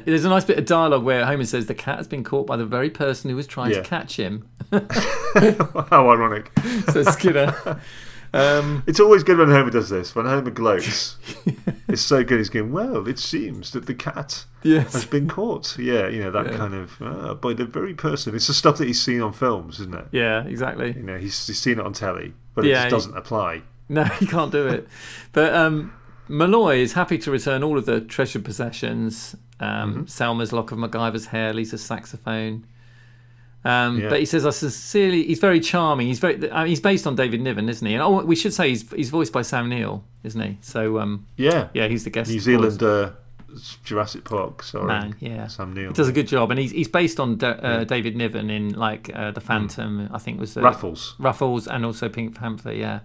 there's a nice bit of dialogue where Homer says the cat has been caught by the very person who was trying Yeah. to catch him. How ironic. So Skinner. Um, It's always good when Homer does this. When Homer gloats, it's so good. He's going, well, it seems that the cat has been caught. Yeah, you know, that Yeah. kind of, uh, by the very person. It's the stuff that he's seen on films, isn't it? Yeah, exactly. You know, he's, he's seen it on telly, but it just doesn't apply. No, he can't do it. But um, Malloy is happy to return all of the treasured possessions. Um, Mm-hmm. Selma's lock of MacGyver's hair, Lisa's saxophone. Um, Yeah. But he says, "I sincerely." He's very charming. He's very. I mean, he's based on David Niven, isn't he? And oh, we should say he's he's voiced by Sam Neill, isn't he? So um, Yeah. yeah, he's the guest New Zealand uh, Jurassic Park, sorry. man. Yeah, Sam Neill. does a good job, and he's he's based on Da- uh, David Niven in like uh, the Phantom. I think was the Raffles. Ruffles and also Pink Panther. Yeah.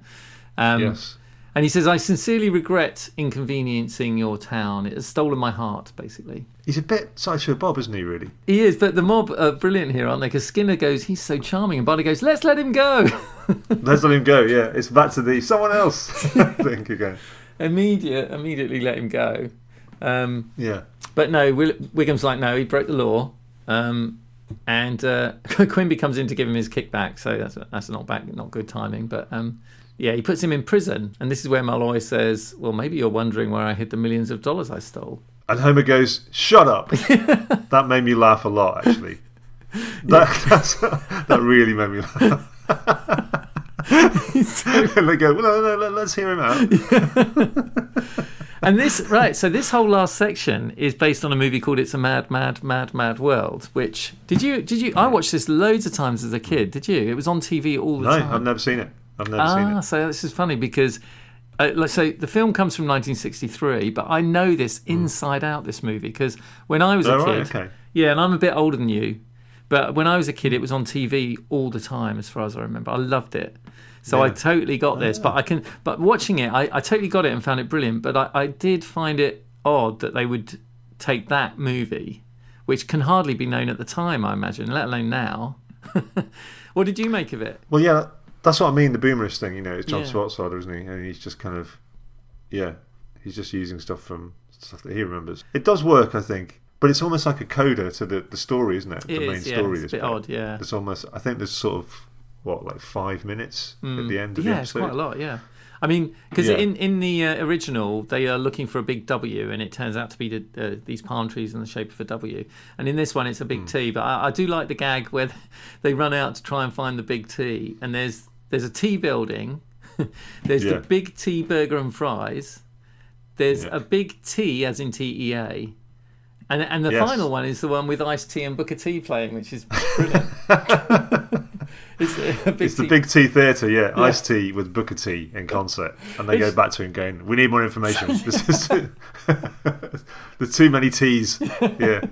Um, yes. And he says, I sincerely regret inconveniencing your town. It has stolen my heart, basically. He's a bit Sideshow Bob, isn't he, really? He is, but the mob are brilliant here, aren't they? Because Skinner goes, he's so charming. And Barney goes, let's let him go. Let's let him go, yeah. It's back to the someone else thing again. Immediate, immediately let him go. Um, Yeah. but no, Will- Wiggum's like, no, he broke the law. Um, and uh, Quimby comes in to give him his kickback, so that's that's not back, not good timing. But um, yeah, he puts him in prison, and this is where Malloy says, "Well, maybe you're wondering where I hid the millions of dollars I stole." And Homer goes, "Shut up." that made me laugh a lot, actually. That that's, that really made me laugh. and they go, "Well, no, no, no, let's hear him out." And this right, so this whole last section is based on a movie called "It's a Mad, Mad, Mad, Mad World." Which did you did you? I watched this loads of times as a kid. Did you? It was on TV all the No, time. No, I've never seen it. I've never seen Ah, it. so this is funny because, uh, like, so the film comes from 1963, but I know this inside out. This movie because when I was a Hmm. Oh, kid, right, okay. yeah, and I'm a bit older than you, but when I was a kid, it was on TV all the time, as far as I remember. I loved it. So I totally got this, but I can. But watching it, I, I totally got it and found it brilliant. But I, I did find it odd that they would take that movie, which can hardly be known at the time, I imagine, let alone now. what did you make of it? Well, yeah, that's what I mean. The boomerish thing, you know, it's John Yeah. Swartzwelder, isn't he? And he's just kind of, yeah, he's just using stuff from stuff that he remembers. It does work, I think, but it's almost like a coda to the, the story, isn't it? It the main story, is, yeah, story. it's a bit bit. odd, yeah. It's almost. I think there's sort of what, like five minutes at the end of yeah, the it's episode. quite a lot. Yeah, I mean, because Yeah. in in the uh, original they are looking for a big W, and it turns out to be the, uh, these palm trees in the shape of a W. And in this one, it's a big T. But I, I do like the gag where they run out to try and find the big T, and there's there's a T building, there's Yeah. the big T burger and fries, there's Yeah. a big T as in T E A. And, and the Yes. final one is the one with Ice T and Booker T playing, which is brilliant. it's big It's the Big T Theatre, yeah. Ice T with Booker T in concert. And they It's- go back to him going, We need more information. This is There's too many T's. Yeah.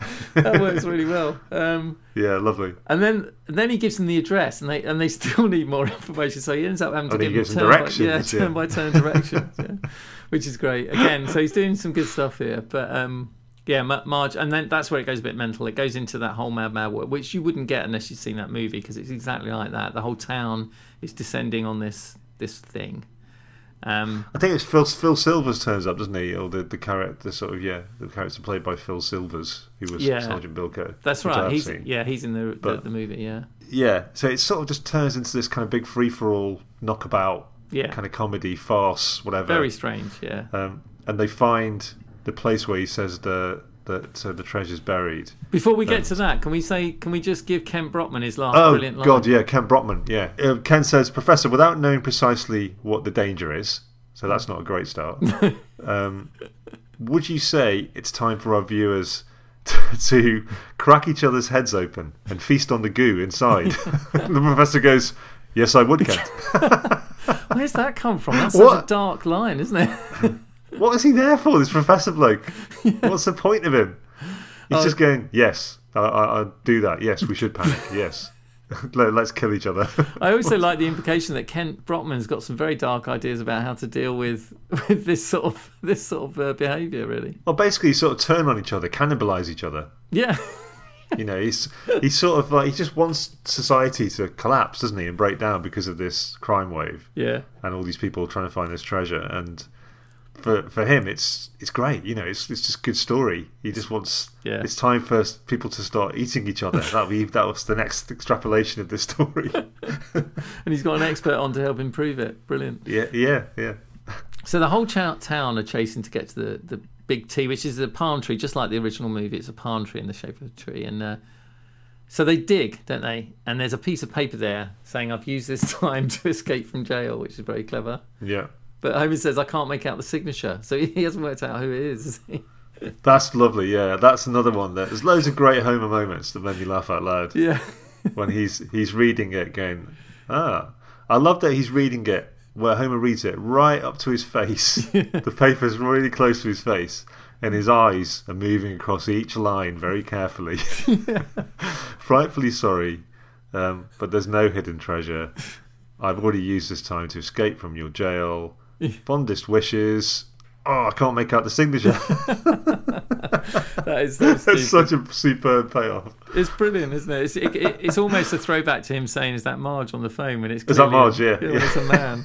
that works really well. Um, Yeah, lovely. and then then he gives them the address, and they and they still need more information. So he ends up having to Oh, he give gives them turn directions, by, yeah, yeah. turn by turn directions, yeah. which is great. Again, so he's doing some good stuff here. But um, yeah, Marge, and then that's where it goes a bit mental. It goes into that whole mad mad world, which you wouldn't get unless you've seen that movie because it's exactly like that. The whole town is descending on this this thing. Um, I think it's Phil, Phil Silvers turns up, doesn't he? Or the, the character, the sort of, yeah, the character played by Phil Silvers, who was Yeah. Sergeant Bilko. that's right. He's seen. yeah, he's in the the, the movie. Yeah. Yeah, so it sort of just turns into this kind of big free for all knockabout Yeah. kind of comedy, farce, whatever. Very strange. Yeah. Um, and they find the place where he says the that uh, the treasure's buried. Before we get to that, can we say? Can we just give Kent Brockman his last Oh brilliant line? God, yeah, Ken Brockman, yeah. Uh, Ken says, Professor, without knowing precisely what the danger is, so that's not a great start. um, would you say it's time for our viewers to, to crack each other's heads open and feast on the goo inside? the professor goes, Yes, I would, Kent. Where's that come from? That's What? such a dark line, isn't it? What is he there for, this professor bloke? What's the point of him? He's Oh. just going, Yes, I, I, I'll do that. Yes, we should panic. Yes. Let- Let's kill each other. I also like the implication that Kent Brockman's got some very dark ideas about how to deal with with this sort of this sort of uh, behaviour. Really, well, basically, sort of turn on each other, cannibalize each other. yeah, You know, he's he's sort of like he just wants society to collapse, doesn't he, and break down because of this crime wave yeah, and all these people trying to find this treasure. And for for him, it's it's great. You know, it's it's just good story. He just wants. Yeah. It's time for people to start eating each other. That be that was the next extrapolation of this story. and he's got an expert on to help improve it. Brilliant. yeah, yeah, yeah. So the whole town are chasing to get to the, the big T, which is a palm tree, just like the original movie. It's a palm tree in the shape of a tree, and uh, so they dig, don't they? And there's a piece of paper there saying, "I've used this time to escape from jail," which is very clever. Yeah. But Homer says, "I can't make out the signature," so he hasn't worked out who it is. That's lovely. Yeah, that's another one. That there's loads of great Homer moments that made me laugh out loud. yeah, when he's he's reading it going ah i love that he's reading it where homer reads it right up to his face the paper's really close to his face and his eyes are moving across each line very carefully Yeah. frightfully sorry um, but there's no hidden treasure i've already used this time to escape from your jail fondest wishes oh i can't make out the signature that is so it's such a superb payoff It's brilliant, isn't it? It's, it, it? it's almost a throwback to him saying, "Is that Marge on the phone?" When it's Is that Marge? Yeah, yeah. it's a man.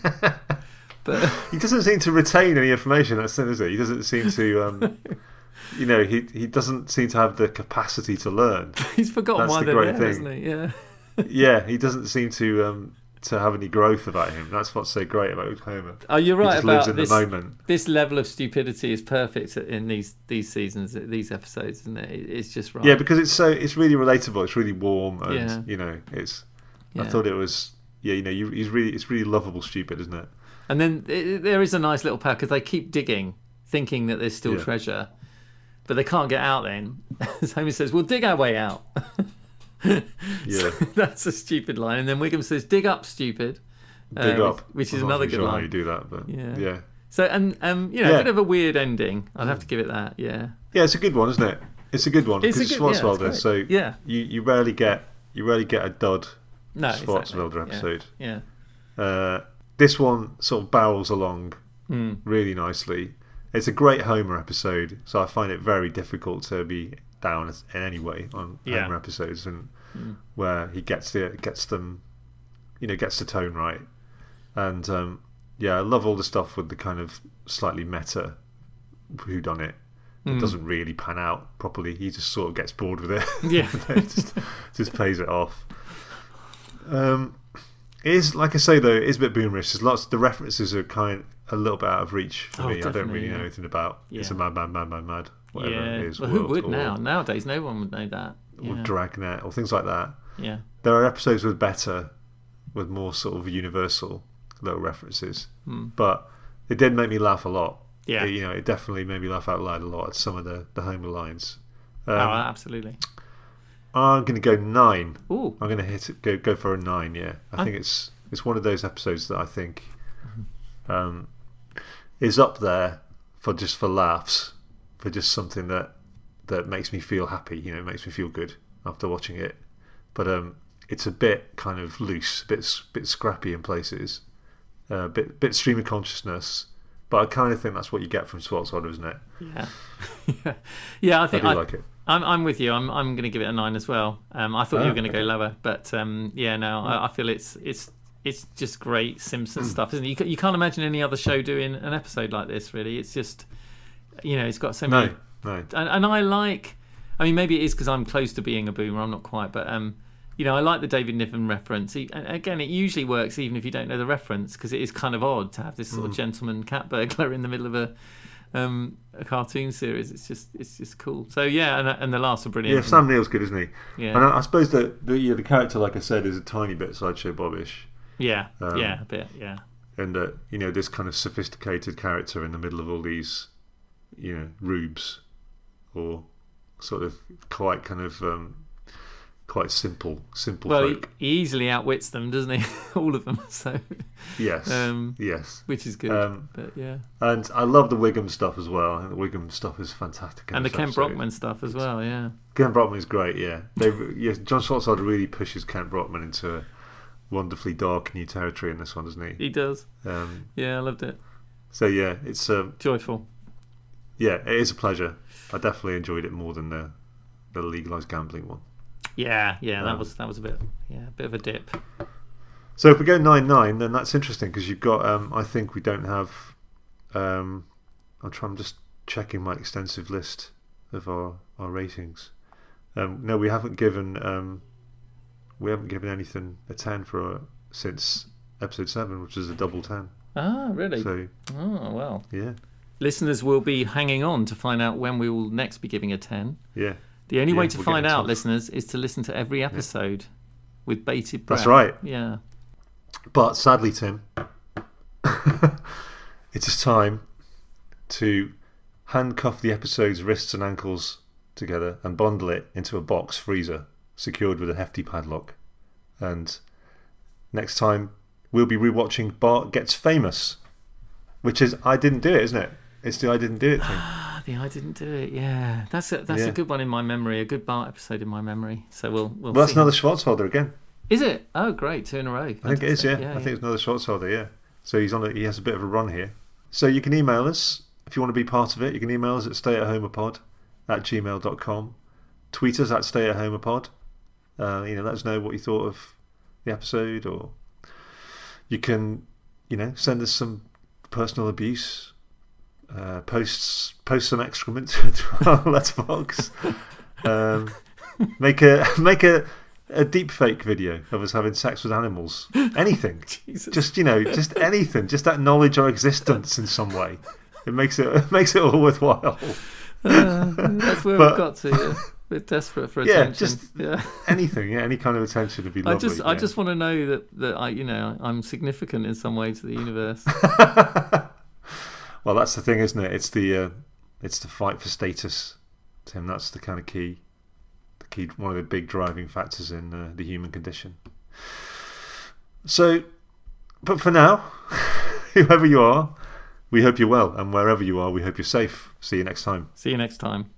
But he doesn't seem to retain any information. That's it, is it? He doesn't seem to, um, you know, he he doesn't seem to have the capacity to learn. he's forgotten That's why the they're great there, thing. hasn't he? Yeah. yeah, he doesn't seem to um, to have any growth about him. That's what's so great about Homer. Oh, you're right about in this. the moment. This level of stupidity is perfect in these these seasons, these episodes, isn't it? It- It's just right. Yeah, because it's so it's really relatable. It's really warm, and Yeah. you know, it's. I thought it was. Yeah, you know, you, he's really it's really lovable, stupid, isn't it? And then it, there is a nice little pack because they keep digging, thinking that there's still Yeah. treasure, but they can't get out. Then, as Homer says, "We'll dig our way out." Yeah, That's a stupid line. And then Wiggum says, "Dig up, stupid." dig uh, up. which is I'm another good sure How you do that, but Yeah. yeah, So and um, you know, Yeah. a bit of a weird ending. I'd have to give it that. Yeah, yeah. It's a good one, isn't it? It's a good one It's a because it's good- yeah, it's great. so Yeah. you you rarely get you rarely get a dud no, exactly. Swartzwelder Yeah. episode. Yeah. Uh, this one sort of barrels along Mm. really nicely. It's a great Homer episode, so I find it very difficult to be down in any way on Yeah. Homer episodes, and Mm. where he gets the gets them, you know, gets the tone right. And um, yeah, I love all the stuff with the kind of slightly meta who done it. It Mm. doesn't really pan out properly. He just sort of gets bored with it. Yeah. Just, just pays it off. Um, it is like I say though, it is a bit boomerish. There's lots. The references are kind a little bit out of reach for Oh, me. I don't really know anything about. It's a mad, mad, mad, mad, mad. Whatever yeah. it is. well, who would or, now? Nowadays, no one would know that. Or Yeah. Dragnet or things like that. yeah. There are episodes with better, with more sort of universal little references. Hmm. But it did make me laugh a lot. Yeah. It- you know, it definitely made me laugh out loud a lot at some of the the Homer lines. Um, oh, absolutely. I'm going to go nine. Ooh. I'm going to hit it, go go for a nine. Yeah, I I'm- think it's it's one of those episodes that I think um, is up there for just for laughs, for just something that that makes me feel happy. You know, makes me feel good after watching it. But um, it's a bit kind of loose, a bit bit scrappy in places, a uh, bit bit stream of consciousness. But I kind of think that's what you get from Swartzwelder, isn't it? Yeah. yeah. Yeah. I I think do I, like it. I'm, I'm with you. I'm, I'm going to give it a nine as well. Um, I thought you Ah, were going to go lower, but um, yeah, no, I, I feel it's it's it's just great Simpson Hmm. stuff, isn't it? You, you can't imagine any other show doing an episode like this. Really, it's just you know, it's got so many. No, no. And, and I like. I mean, maybe it is because I'm close to being a boomer. I'm not quite, but um, you know, I like the David Niven reference. He, and again, it usually works even if you don't know the reference because it is kind of odd to have this sort Mm. of gentleman cat burglar in the middle of a um, a cartoon series. It's just it's just cool. So yeah, and, and the laughs are brilliant. Yeah, Sam Neill's good, isn't he? Yeah. And I, I suppose that the, yeah, the character, like I said, is a tiny bit sideshow Bobbish, yeah, Um, yeah, a bit, yeah, and that you know this kind of sophisticated character in the middle of all these, you know, rubes, or sort of quite kind of um, quite simple, simple Well, he, folk. he easily outwits them, doesn't he? All of them. So, yes, um, yes. which is good. Um, but yeah, And I love the Wiggum stuff as well. The Wiggum stuff is fantastic. and the Ken episode. Brockman stuff as well. Yeah, Ken Brockman is great. Yeah, they yeah. John Swartzwelder really pushes Kent Brockman into a wonderfully dark new territory in this one, doesn't he? he does. Um, Yeah, I loved it. so yeah, it's um, Joyful. yeah, it is a pleasure. I definitely enjoyed it more than the the legalized gambling one. Yeah, yeah, that Um, was that was a bit, yeah, a bit of a dip. So if we go nine nine, then that's interesting because you've got. Um, I think we don't have. Um, I'm trying. I'm just checking my extensive list of our our ratings. Um, no, we haven't given. Um, we haven't given anything a ten for uh, since episode seven, which is a double ten. Ah, really? So oh well. yeah, Listeners will be hanging on to find out when we will next be giving a ten. yeah, The only Yeah, way to we're find out, listeners, is to listen to every episode with bated breath. that's right. Yeah. But sadly, Tim, it is time to handcuff the episode's wrists and ankles together and bundle it into a box freezer secured with a hefty padlock. And next time, we'll be rewatching Bart Gets Famous, which is I didn't do it, isn't it? It's the I didn't do it thing. Ah, the I didn't do it. Yeah, that's a that's Yeah. a good one in my memory. A good Bart episode in my memory. So we'll we'll. Well, that's another Swartzwelder again. Is it? Oh, great! Two in a row. I think it is, yeah. Fantastic. I think it's another Swartzwelder, yeah. So he's on. A, he has a bit of a run here. So you can email us if you want to be part of it. You can email us at stayathomeapod at gmail.com. Tweet us at stayathomeapod. Uh, you know, let us know what you thought of the episode, or you can, you know, send us some personal abuse. Uh, posts post some excrement to our letterbox. Um, make a make a a deep fake video of us having sex with animals. Anything. Jesus. Just you know, just anything. Just acknowledge our existence in some way. It makes it, it makes it all worthwhile. Uh, that's where But- we've got to. Yeah. We're desperate for attention. Yeah, just- yeah. Anything, yeah, any kind of attention would be lovely. I just I just want to know that that I you know I'm significant in some way to the universe. Well, that's the thing, isn't it? It's the uh, it's the fight for status, Tim. That's the kind of key, the key, one of the big driving factors in uh, the human condition. So, but for now, whoever you are, we hope you're well, and wherever you are, we hope you're safe. See you next time. See you next time.